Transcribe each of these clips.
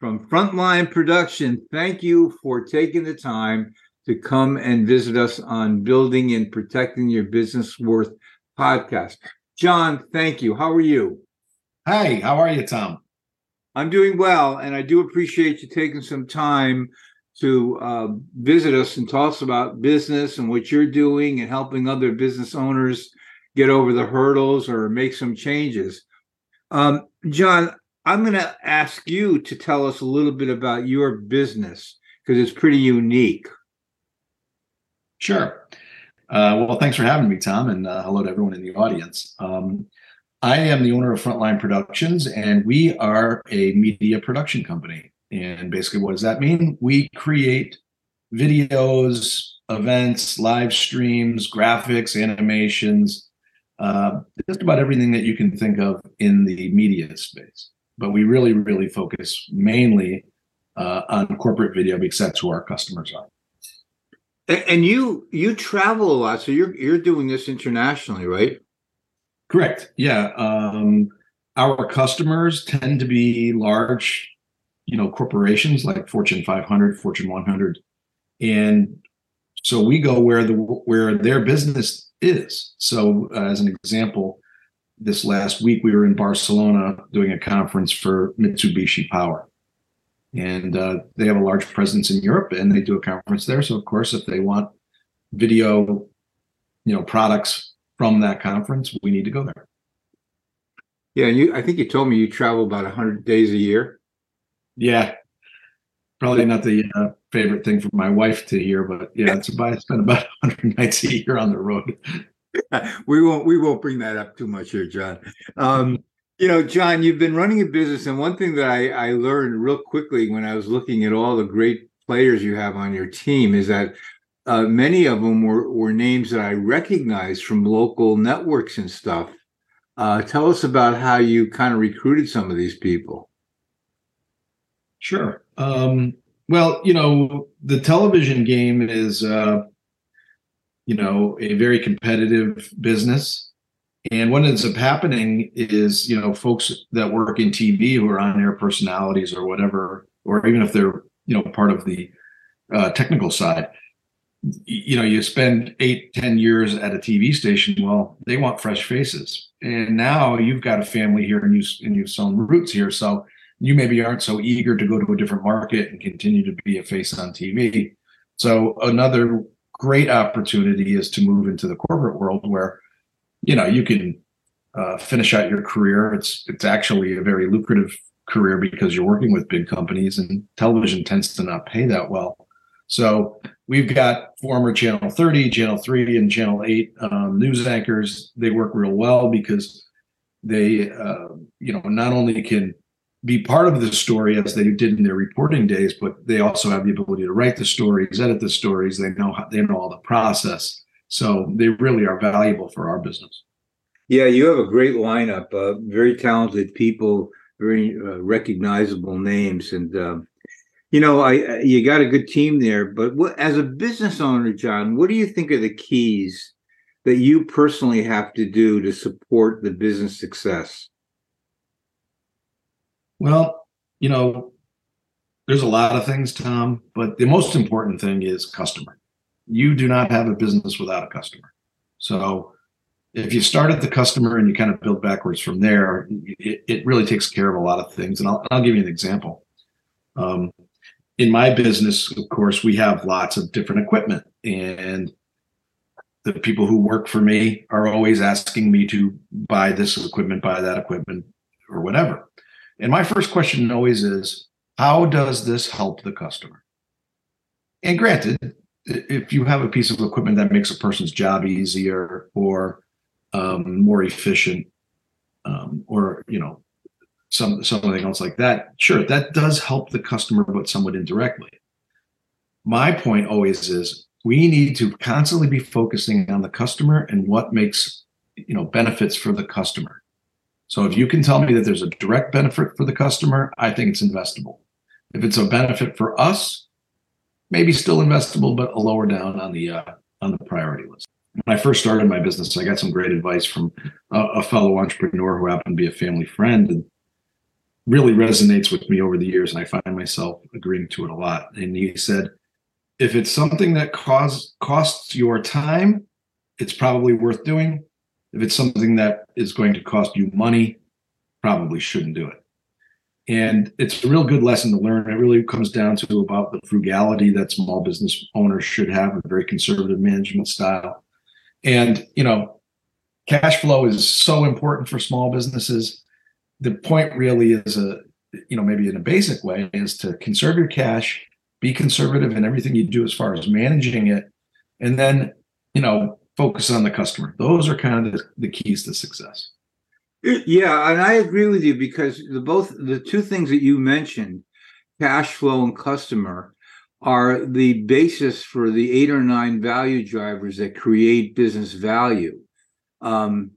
from Frontline Production. Thank you for taking the time to come and visit us on Building and Protecting Your Business Worth podcast. John, thank you. How are you? Hi, how are you, Tom? I'm doing well, and I do appreciate you taking some time to uh, visit us and talk us about business and what you're doing and helping other business owners get over the hurdles or make some changes. Um, John, I'm going to ask you to tell us a little bit about your business because it's pretty unique. Sure. Uh, well, thanks for having me, Tom, and uh, hello to everyone in the audience. Um, I am the owner of Frontline Productions, and we are a media production company. And basically, what does that mean? We create videos, events, live streams, graphics, animations, uh, just about everything that you can think of in the media space but we really, really focus mainly uh, on corporate video because that's who our customers are. And you you travel a lot, so you're you're doing this internationally, right? Correct. Yeah. Um, our customers tend to be large, you know, corporations like Fortune 500, Fortune 100, and so we go where the where their business is. So, uh, as an example, this last week we were in Barcelona doing a conference for Mitsubishi Power. And uh, they have a large presence in Europe and they do a conference there. So of course, if they want video, you know, products from that conference, we need to go there. Yeah, you I think you told me you travel about 100 days a year. Yeah. Probably not the uh, favorite thing for my wife to hear, but yeah, it's about I spend about 100 nights a year on the road. we won't we won't bring that up too much here, John. Um, you know, John, you've been running a business, and one thing that I, I learned real quickly when I was looking at all the great players you have on your team is that uh, many of them were were names that I recognized from local networks and stuff. Uh, tell us about how you kind of recruited some of these people. Sure. Um, well, you know, the television game is uh, you know a very competitive business. And what ends up happening is you know folks that work in tv who are on air personalities or whatever or even if they're you know part of the uh, technical side you know you spend eight ten years at a tv station well they want fresh faces. And now you've got a family here and you and you've sown roots here so you maybe aren't so eager to go to a different market and continue to be a face on tv so another great opportunity is to move into the corporate world where you know you can uh, finish out your career. It's it's actually a very lucrative career because you're working with big companies and television tends to not pay that well. So we've got former channel 30 channel 3 and channel 8 um, news anchors. They work real well because they uh, you know not only can be part of the story as they did in their reporting days, but they also have the ability to write the stories, edit the stories. They know how, they know all the process, so they really are valuable for our business. Yeah, you have a great lineup, uh, very talented people, very uh, recognizable names, and uh, you know, I you got a good team there. But what, as a business owner, John, what do you think are the keys that you personally have to do to support the business success? Well, you know, there's a lot of things, Tom, but the most important thing is customer. You do not have a business without a customer. So if you start at the customer and you kind of build backwards from there, it, it really takes care of a lot of things. And I'll, I'll give you an example. Um, in my business, of course, we have lots of different equipment. And the people who work for me are always asking me to buy this equipment, buy that equipment, or whatever. And my first question always is, how does this help the customer? And granted, if you have a piece of equipment that makes a person's job easier or um, more efficient, um, or you know, some something else like that, sure, that does help the customer, but somewhat indirectly. My point always is we need to constantly be focusing on the customer and what makes you know benefits for the customer. So if you can tell me that there's a direct benefit for the customer, I think it's investable. If it's a benefit for us, maybe still investable, but a lower down on the uh, on the priority list. When I first started my business, I got some great advice from a, a fellow entrepreneur who happened to be a family friend and really resonates with me over the years, and I find myself agreeing to it a lot. And he said, if it's something that cause, costs your time, it's probably worth doing. If it's something that is going to cost you money, probably shouldn't do it. And it's a real good lesson to learn. It really comes down to about the frugality that small business owners should have, a very conservative management style. And, you know, cash flow is so important for small businesses. The point really is a, you know, maybe in a basic way is to conserve your cash, be conservative in everything you do as far as managing it, and then, you know, focus on the customer. Those are kind of the, the keys to success. Yeah, and I agree with you because the both the two things that you mentioned, cash flow and customer, are the basis for the eight or nine value drivers that create business value. Um,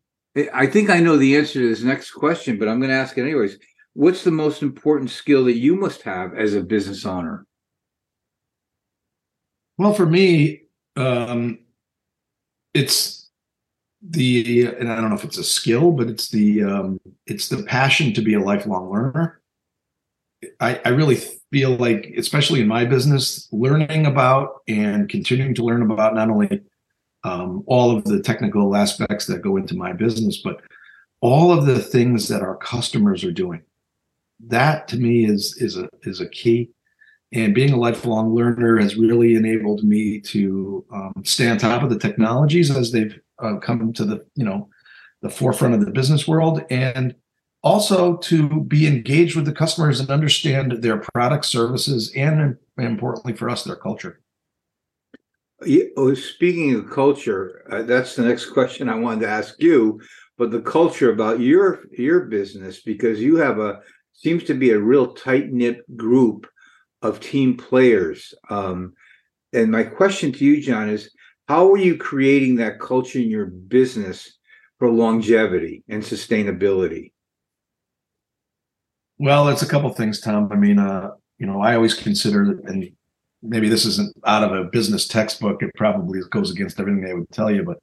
I think I know the answer to this next question, but I'm going to ask it anyways. What's the most important skill that you must have as a business owner? Well, for me, um, it's the and I don't know if it's a skill, but it's the um, it's the passion to be a lifelong learner. I, I really feel like, especially in my business, learning about and continuing to learn about not only um, all of the technical aspects that go into my business, but all of the things that our customers are doing. That to me is is a is a key. And being a lifelong learner has really enabled me to um, stay on top of the technologies as they've uh, come to the you know the forefront of the business world and also to be engaged with the customers and understand their products services and importantly for us their culture. Oh, speaking of culture uh, that's the next question i wanted to ask you but the culture about your your business because you have a seems to be a real tight knit group of team players um, and my question to you john is how are you creating that culture in your business for longevity and sustainability? Well, it's a couple things, Tom. I mean, uh, you know, I always consider, and maybe this isn't out of a business textbook. It probably goes against everything they would tell you, but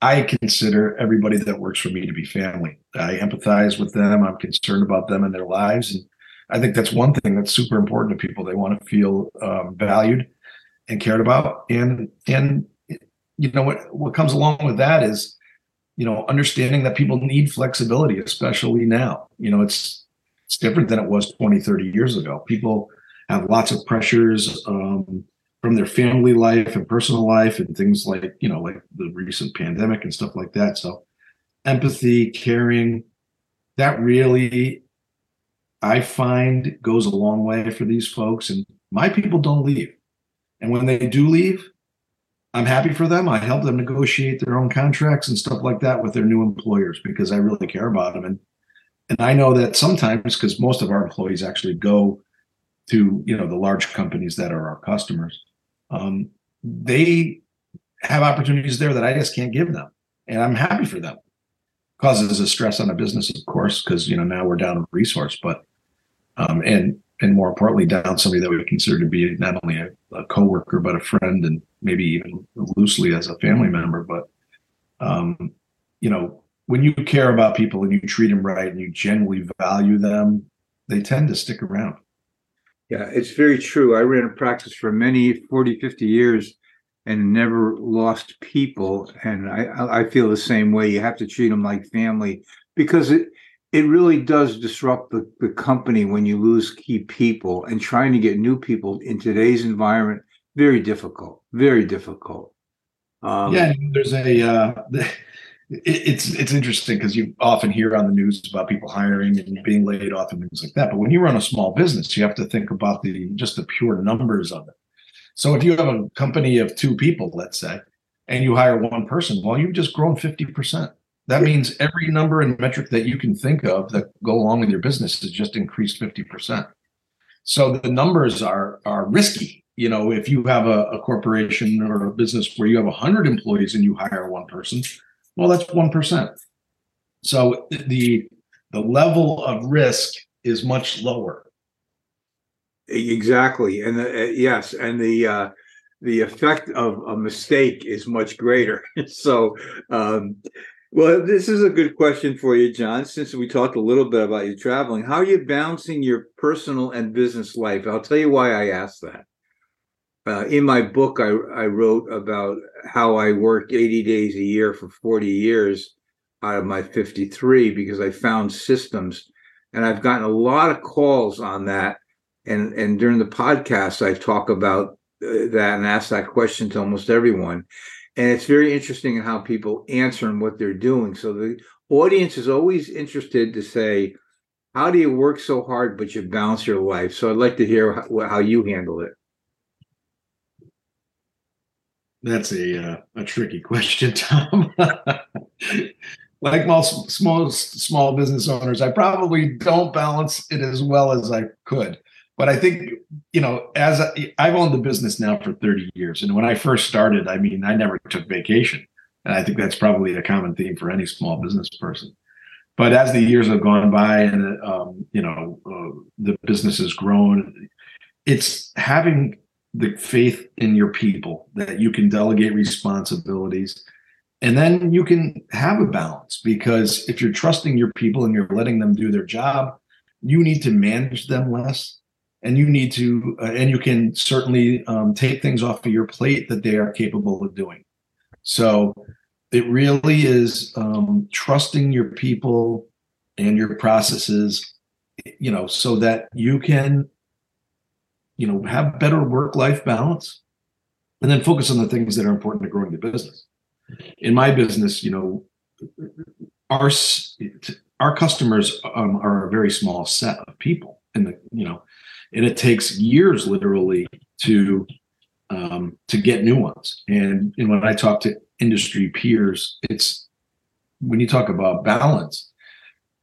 I consider everybody that works for me to be family. I empathize with them. I'm concerned about them and their lives, and I think that's one thing that's super important to people. They want to feel um, valued and cared about, and and you know what what comes along with that is you know understanding that people need flexibility especially now. You know it's it's different than it was 20 30 years ago. People have lots of pressures um, from their family life and personal life and things like you know like the recent pandemic and stuff like that. So empathy caring that really i find goes a long way for these folks and my people don't leave and when they do leave I'm happy for them. I help them negotiate their own contracts and stuff like that with their new employers because I really care about them. And and I know that sometimes because most of our employees actually go to you know the large companies that are our customers, um, they have opportunities there that I just can't give them, and I'm happy for them. Causes a stress on a business, of course, because you know now we're down a resource, but um, and and more importantly, down somebody that we consider to be not only a, a coworker but a friend, and maybe even loosely as a family member. But um, you know, when you care about people and you treat them right and you genuinely value them, they tend to stick around. Yeah, it's very true. I ran a practice for many 40, 50 years and never lost people. And I, I feel the same way. You have to treat them like family because it it really does disrupt the, the company when you lose key people and trying to get new people in today's environment very difficult very difficult Um, yeah, there's a. Uh, it's it's interesting because you often hear on the news about people hiring and being laid off and things like that. But when you run a small business, you have to think about the just the pure numbers of it. So if you have a company of two people, let's say, and you hire one person, well, you've just grown fifty percent. That means every number and metric that you can think of that go along with your business has just increased fifty percent. So the numbers are are risky. You know, if you have a, a corporation or a business where you have hundred employees and you hire one person well, that's 1%. So the the level of risk is much lower. Exactly. And the, uh, yes, and the uh, the effect of a mistake is much greater. so um, well, this is a good question for you, John. Since we talked a little bit about you traveling, how are you balancing your personal and business life? I'll tell you why I asked that. Uh, in my book, I, I wrote about how I worked 80 days a year for 40 years out of my 53 because I found systems. And I've gotten a lot of calls on that. And, and during the podcast, I talk about uh, that and ask that question to almost everyone. And it's very interesting in how people answer and what they're doing. So the audience is always interested to say, how do you work so hard, but you balance your life? So I'd like to hear how, how you handle it. That's a uh, a tricky question, Tom. like most small small business owners, I probably don't balance it as well as I could. But I think you know, as I, I've owned the business now for 30 years, and when I first started, I mean, I never took vacation, and I think that's probably a common theme for any small business person. But as the years have gone by, and um, you know, uh, the business has grown, it's having the faith in your people that you can delegate responsibilities and then you can have a balance. Because if you're trusting your people and you're letting them do their job you need to manage them less and you need to uh, and you can certainly um, take things off of your plate that they are capable of doing. So it really is um, trusting your people and your processes you know so that you can you know have better work life balance and then focus on the things that are important to growing the business. In my business you know our our customers um, are a very small set of people and the you know and it takes years literally to um, to get new ones and, and when i talk to industry peers it's when you talk about balance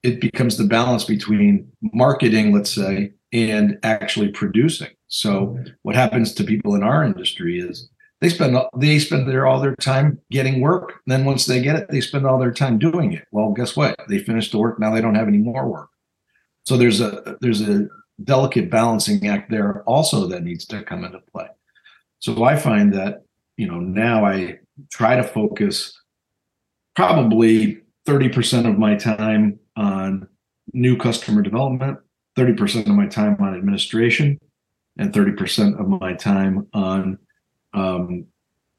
it becomes the balance between marketing let's say and actually producing so what happens to people in our industry is they spend they spend their all their time getting work. Then once they get it, they spend all their time doing it. Well, guess what? They finish the work. Now they don't have any more work. So there's a there's a delicate balancing act there also that needs to come into play. So I find that you know now I try to focus probably 30% of my time on new customer development, 30% of my time on administration, and 30% of my time on um,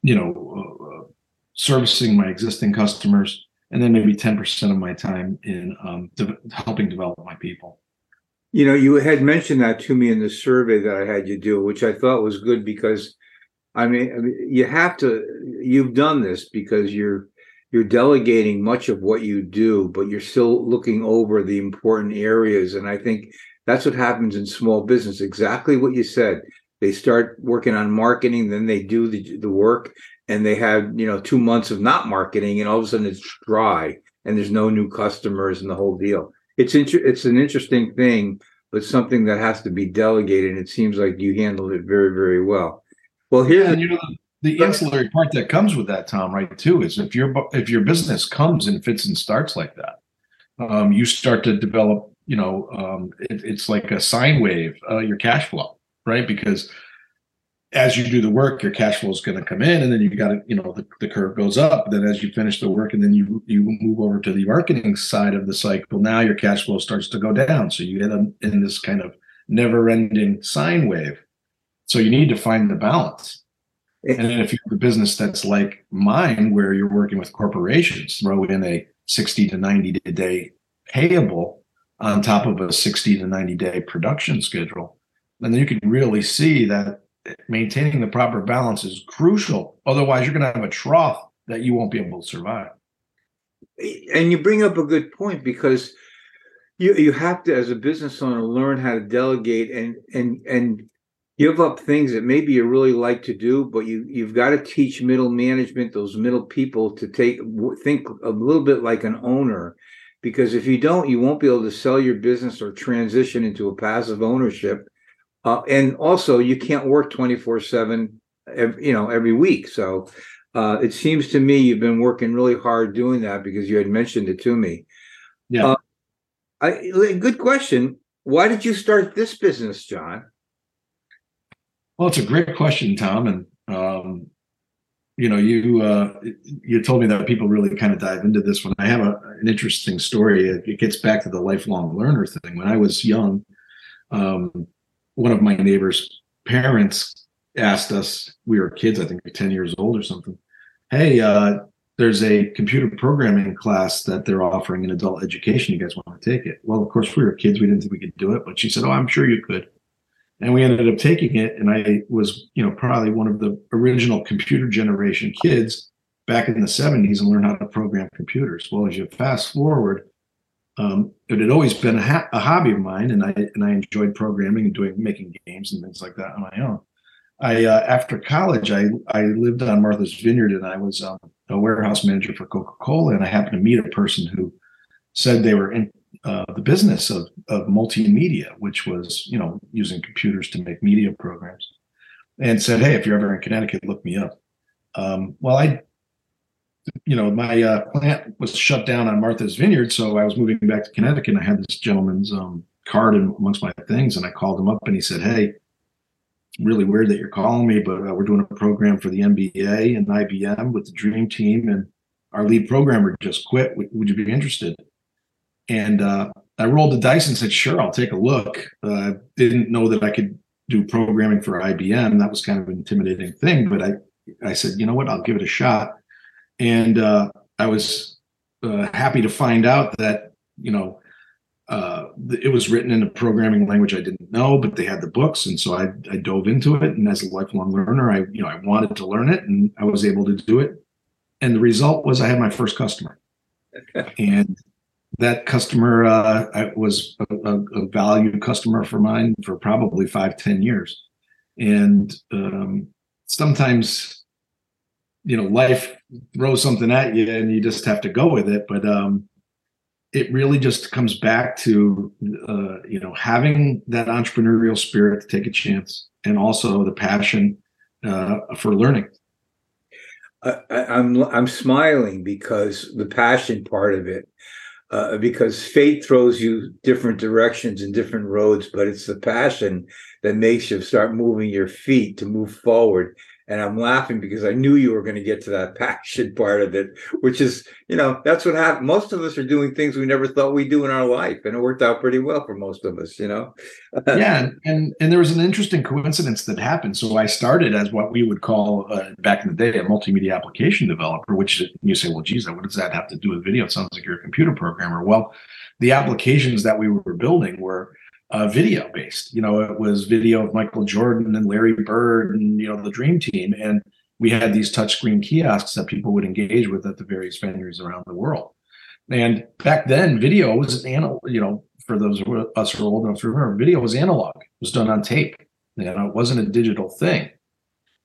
you know uh, servicing my existing customers and then maybe 10% of my time in um, de- helping develop my people you know you had mentioned that to me in the survey that i had you do which i thought was good because I mean, I mean you have to you've done this because you're you're delegating much of what you do but you're still looking over the important areas and i think that's what happens in small business. Exactly what you said. They start working on marketing, then they do the, the work, and they have you know two months of not marketing, and all of a sudden it's dry, and there's no new customers, and the whole deal. It's inter- it's an interesting thing, but something that has to be delegated. It seems like you handled it very very well. Well, here, yeah, you know, the ancillary part that comes with that, Tom, right? Too is if your if your business comes and fits and starts like that, um, you start to develop you know, um, it, it's like a sine wave, uh, your cash flow, right? Because as you do the work, your cash flow is going to come in, and then you got to, you know, the, the curve goes up. Then as you finish the work, and then you you move over to the marketing side of the cycle, now your cash flow starts to go down. So you get up in this kind of never-ending sine wave. So you need to find the balance. And then if you have a business that's like mine, where you're working with corporations, throw in a 60 to 90 day payable on top of a 60 to 90 day production schedule. And then you can really see that maintaining the proper balance is crucial. Otherwise, you're going to have a trough that you won't be able to survive. And you bring up a good point because you you have to, as a business owner, learn how to delegate and and and give up things that maybe you really like to do, but you you've got to teach middle management, those middle people, to take think a little bit like an owner, because if you don't, you won't be able to sell your business or transition into a passive ownership, uh, and also you can't work twenty four seven, you know, every week. So. Uh, it seems to me you've been working really hard doing that because you had mentioned it to me. Yeah. Uh, I, good question. Why did you start this business, John? Well, it's a great question, Tom. And um, you know, you uh, you told me that people really kind of dive into this one. I have a, an interesting story. It, it, gets back to the lifelong learner thing. When I was young, um, one of my neighbors' parents asked us. We were kids, I think, ten years old or something. Hey, uh, there's a computer programming class that they're offering in adult education. You guys want to take it? Well, of course, we were kids. We didn't think we could do it, but she said, "Oh, I'm sure you could." And we ended up taking it, and I was, you know, probably one of the original computer generation kids back in the 70s and learned how to program computers. Well, as you fast forward, um, it had always been a, ha- a hobby of mine, and I and I enjoyed programming and doing making games and things like that on my own. I uh, after college, I I lived on Martha's Vineyard, and I was um, a warehouse manager for Coca Cola, and I happened to meet a person who said they were in uh, the business of of multimedia, which was you know using computers to make media programs, and said, "Hey, if you're ever in Connecticut, look me up." Um, well, I, you know, my uh, plant was shut down on Martha's Vineyard, so I was moving back to Connecticut. and I had this gentleman's um, card in, amongst my things, and I called him up, and he said, "Hey." really weird that you're calling me, but uh, we're doing a program for the NBA and IBM with the Dream Team, and our lead programmer just quit. Would, would you be interested? And uh, I rolled the dice and said, "Sure, I'll take a look." Uh, didn't know that I could do programming for IBM. That was kind of an intimidating thing, but I I said, "You know what? I'll give it a shot." And uh, I was uh, happy to find out that you know uh, it was written in a programming language I didn't know, but they had the books, and so I, I dove into it. And as a lifelong learner, I you know I wanted to learn it, and I was able to do it. And the result was I had my first customer, and that customer uh, was a, a, a, valued customer for mine for probably five ten years. And um, sometimes, you know, life throws something at you, and you just have to go with it. But um, it really just comes back to uh, you know having that entrepreneurial spirit to take a chance and also the passion uh, for learning I, I'm I'm smiling because the passion part of it, uh, because fate throws you different directions and different roads, but it's the passion that makes you start moving your feet to move forward and I'm laughing because I knew you were going to get to that passion part of it, which is, you know, that's what happened. Most of us are doing things we never thought we'd do in our life, and it worked out pretty well for most of us, you know. yeah, and and there was an interesting coincidence that happened. So I started as what we would call uh, back in the day a multimedia application developer. Which you say, well, geez, what does that have to do with video? It sounds like you're a computer programmer. Well, the applications that we were building were uh, video based. You know, it was video of Michael Jordan and Larry Bird and you know the Dream Team, and we had these touchscreen kiosks that people would engage with at the various venues around the world. And back then, video was analog. You know, for those of us who are old enough to remember, video was analog. It was done on tape. You know, it wasn't a digital thing.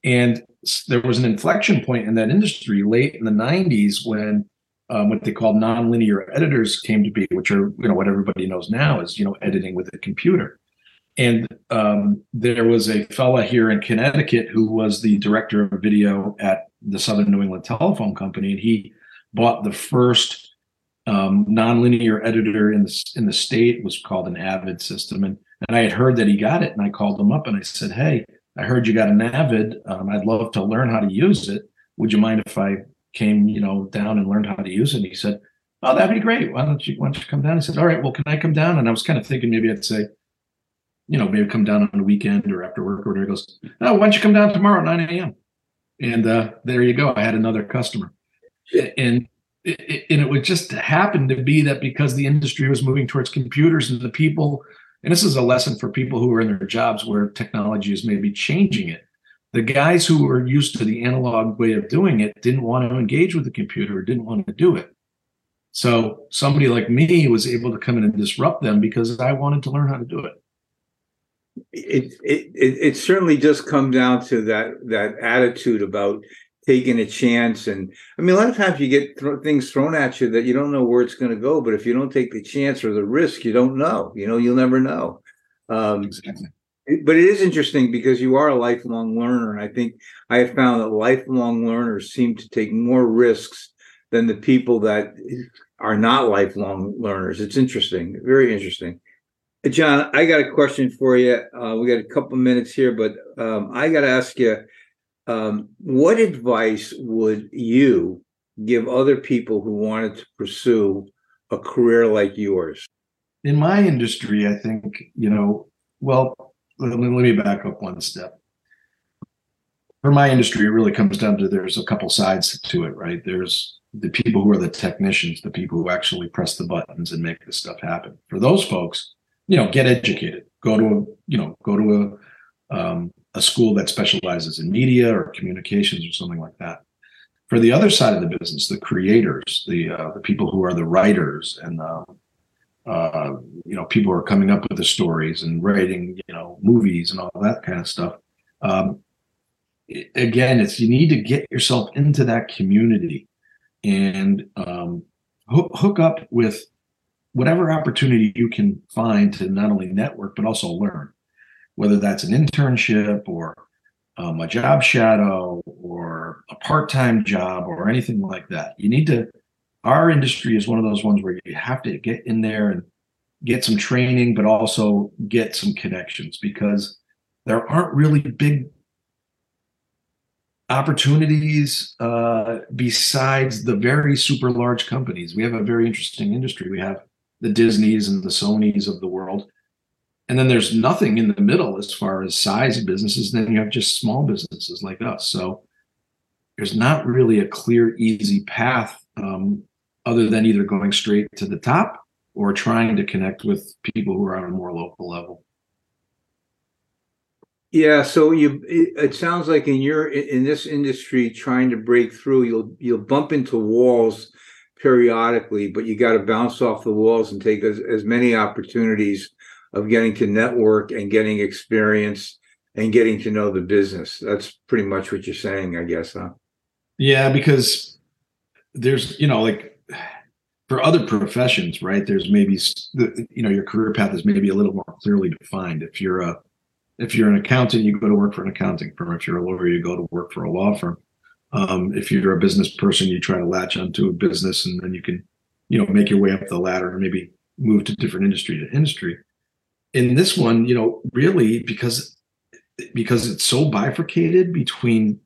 And there was an inflection point in that industry late in the 90s when um, what they called nonlinear editors came to be, which are you know what everybody knows now is you know editing with a computer. And um, there was a fella here in Connecticut who was the director of video at the Southern New England Telephone Company, and he bought the first um, nonlinear editor in the in the state. Was called an Avid system, and and I had heard that he got it, and I called him up and I said, "Hey, I heard you got an Avid. Um, I'd love to learn how to use it. Would you mind if I came, you know, down and learned how to use it. And he said, "Oh, that'd be great. Why don't you why don't you come down?" I said, "All right. Well, can I come down?" And I was kind of thinking maybe I'd say, you know, maybe come down on a weekend or after work or whatever. He goes, "No, why don't you come down tomorrow at 9 a.m." And uh, there you go. I had another customer, and it, and it would just happen to be that because the industry was moving towards computers and the people, and this is a lesson for people who are in their jobs where technology is maybe changing it The guys who were used to the analog way of doing it didn't want to engage with the computer, or didn't want to do it. So somebody like me was able to come in and disrupt them because I wanted to learn how to do it. It it it, certainly does come down to that that attitude about taking a chance and i mean a lot of times you get th- things thrown at you that you don't know where it's going to go but if you don't take the chance or the risk you don't know you know you'll never know um, exactly. But it is interesting because you are a lifelong learner and i think i have found that lifelong learners seem to take more risks than the people that are not lifelong learners it's interesting very interesting John, I got a question for you. Uh, we got a couple minutes here, but um, I got to ask you um, what advice would you give other people who wanted to pursue a career like yours? In my industry, I think, you know, well, let, let me back up one step. For my industry, it really comes down to there's a couple sides to it, right? There's the people who are the technicians, the people who actually press the buttons and make this stuff happen. For those folks, you know, get educated. Go to a, you know, go to a, um, a school that specializes in media or communications or something like that. For the other side of the business, the creators, the uh, the people who are the writers and the uh, you know people are coming up with the stories and writing you know movies and all that kind of stuff. Um, again, it's you need to get yourself into that community and um, hook, hook up with whatever opportunity you can find to not only network but also learn whether that's an internship or um, a job shadow or a part-time job or anything like that you need to our industry is one of those ones where you have to get in there and get some training but also get some connections because there aren't really big opportunities uh, besides the very super large companies. We have a very interesting industry. We have the disneys and the sonys of the world. And then there's nothing in the middle as far as size of businesses. Then you have just small businesses like us. So there's not really a clear easy path um, other than either going straight to the top or trying to connect with people who are on a more local level yeah so you it, it sounds like in your in this industry trying to break through you'll you'll bump into walls periodically but you got to bounce off the walls and take as, as many opportunities of getting to network and getting experience and getting to know the business. That's pretty much what you're saying, I guess, huh? Yeah, because there's, you know, like for other professions, right? There's maybe you know, your career path is maybe a little more clearly defined. If you're a if you're an accountant, you go to work for an accounting firm. If you're a lawyer, you go to work for a law firm. Um, if you're a business person, you try to latch onto a business, and then you can, you know, make your way up the ladder and maybe move to different industry to industry in this one, you know, really because because it's so bifurcated between,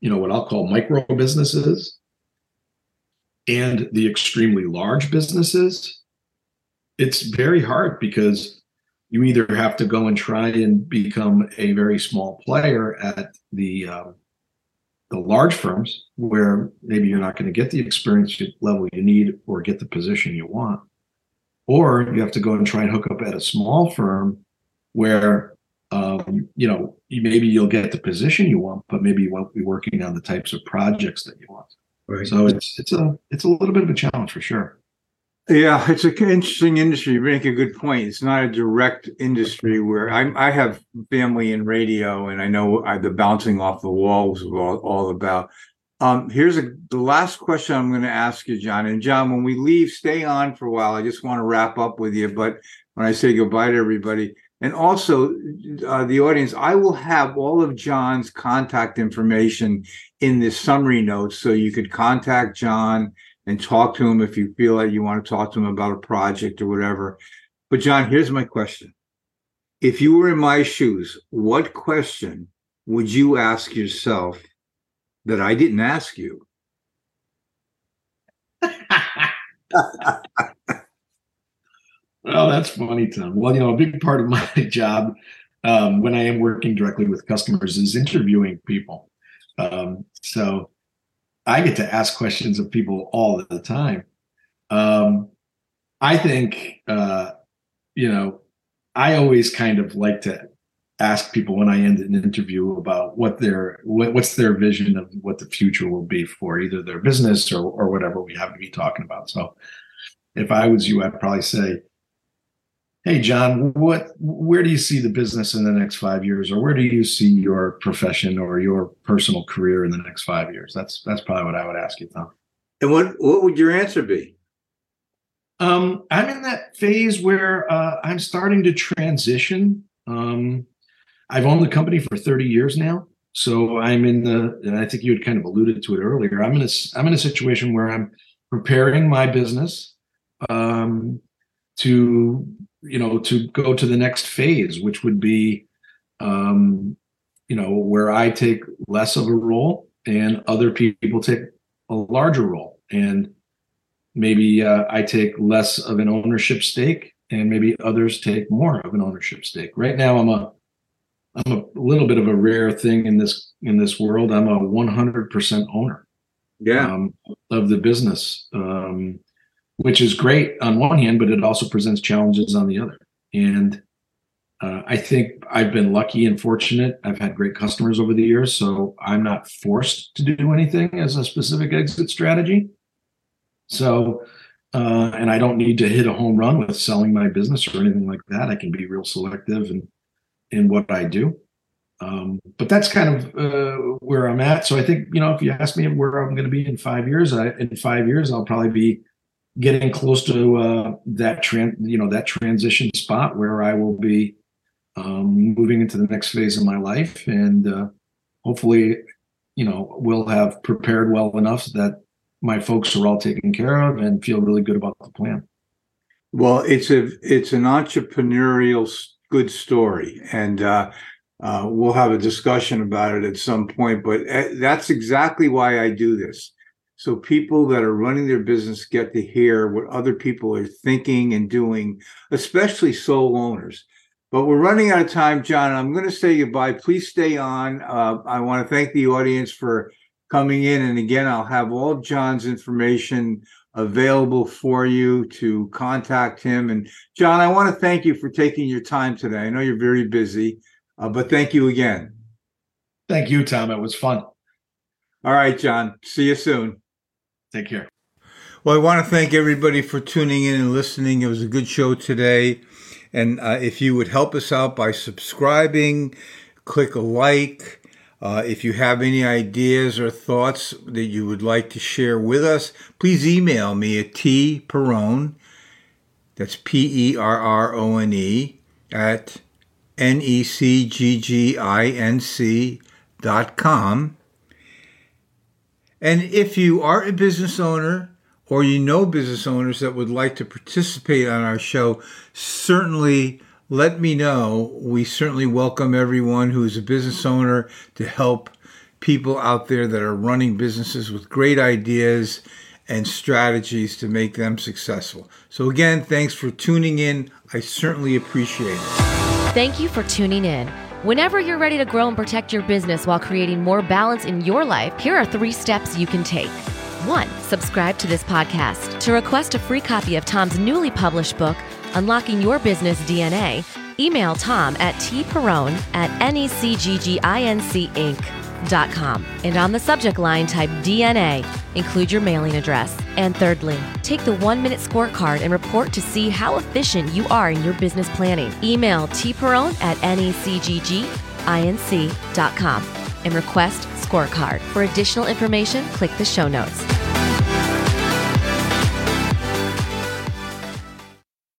you know, what I'll call micro businesses and the extremely large businesses, it's very hard because you either have to go and try and become a very small player at the um, the large firms where maybe you're not going to get the experience level you need or get the position you want or you have to go and try and hook up at a small firm where um, you know maybe you'll get the position you want but maybe you won't be working on the types of projects that you want right. so it's it's a it's a little bit of a challenge for sure yeah it's an interesting industry you make a good point it's not a direct industry where I'm, i have family in radio and i know I, the bouncing off the walls all, all about um, here's a, the last question I'm going to ask you, John. And John, when we leave, stay on for a while. I just want to wrap up with you. But when I say goodbye to everybody, and also uh, the audience, I will have all of John's contact information in the summary notes, so you could contact John and talk to him if you feel like you want to talk to him about a project or whatever. But John, here's my question: If you were in my shoes, what question would you ask yourself? that I didn't ask you. that's funny, Tom. Well, you know, a big part of my job um, when I am working directly with customers is interviewing people. Um, so I get to ask questions of people all the time. Um, I think, uh, you know, I always kind of like to ask people when I end an interview about what their what, what's their vision of what the future will be for either their business or or whatever we have to be talking about. So if I was you, I'd probably say, "Hey, John, what where do you see the business in the next five years, or where do you see your profession or your personal career in the next five years?" That's that's probably what I would ask you, Tom. And what what would your answer be? Um, I'm in that phase where uh, I'm starting to transition. Um, I've owned the company for 30 years now. So I'm in the, and I think you had kind of alluded to it earlier. I'm in a, I'm in a situation where I'm preparing my business um, to, you know, to go to the next phase, which would be, um, you know, where I take less of a role and other people take a larger role, and maybe uh, I take less of an ownership stake, and maybe others take more of an ownership stake. Right now, I'm a I'm a little bit of a rare thing in this in this world. I'm a 100% owner. Yeah. Um, of the business, um, which is great on one hand, but it also presents challenges on the other. And uh, I think I've been lucky and fortunate. I've had great customers over the years, so I'm not forced to do anything as a specific exit strategy. So, uh, and I don't need to hit a home run with selling my business or anything like that. I can be real selective and in what I do. Um, but that's kind of uh, where I'm at. So I think you know, if you ask me where I'm going to be in five years, I, in five years I'll probably be getting close to uh, that trend, you know, that transition spot where I will be um, moving into the next phase of my life, and uh, hopefully, you know, we'll have prepared well enough that my folks are all taken care of and feel really good about the plan. Well, it's a it's an entrepreneurial good story, and uh, uh, we'll have a discussion about it at some point. But uh, that's exactly why I do this. So people that are running their business get to hear what other people are thinking and doing, especially sole owners. But we're running out of time, John. I'm going to say goodbye. Please stay on. Uh, I want to thank the audience for coming in. And again, I'll have all John's information available for you to contact him. And John, I want to thank you for taking your time today. I know you're very busy, uh, but thank you again. Thank you, Tom. It was fun. All right, John. See you soon. Take care. Well, I want to thank everybody for tuning in and listening. It was a good show today. And uh, if you would help us out by subscribing, click a like, uh, if you have any ideas or thoughts that you would like to share with us, please email me at tperrone, that's P E R R O N E, at N E C G G I N C dot com. And if you are a business owner or you know business owners that would like to participate on our show, certainly let me know. We certainly welcome everyone who is a business owner to help people out there that are running businesses with great ideas and strategies to make them successful. So, again, thanks for tuning in. I certainly appreciate it. Thank you for tuning in. Whenever you're ready to grow and protect your business while creating more balance in your life, here are three steps you can take. One, subscribe to this podcast. To request a free copy of Tom's newly published book, Unlocking Your Business DNA, email Tom at tperrone at And on the subject line, type DNA. Include your mailing address. And thirdly, take the one minute scorecard and report to see how efficient you are in your business planning. Email tperrone at necgginc.com and request scorecard. For additional information, click the show notes.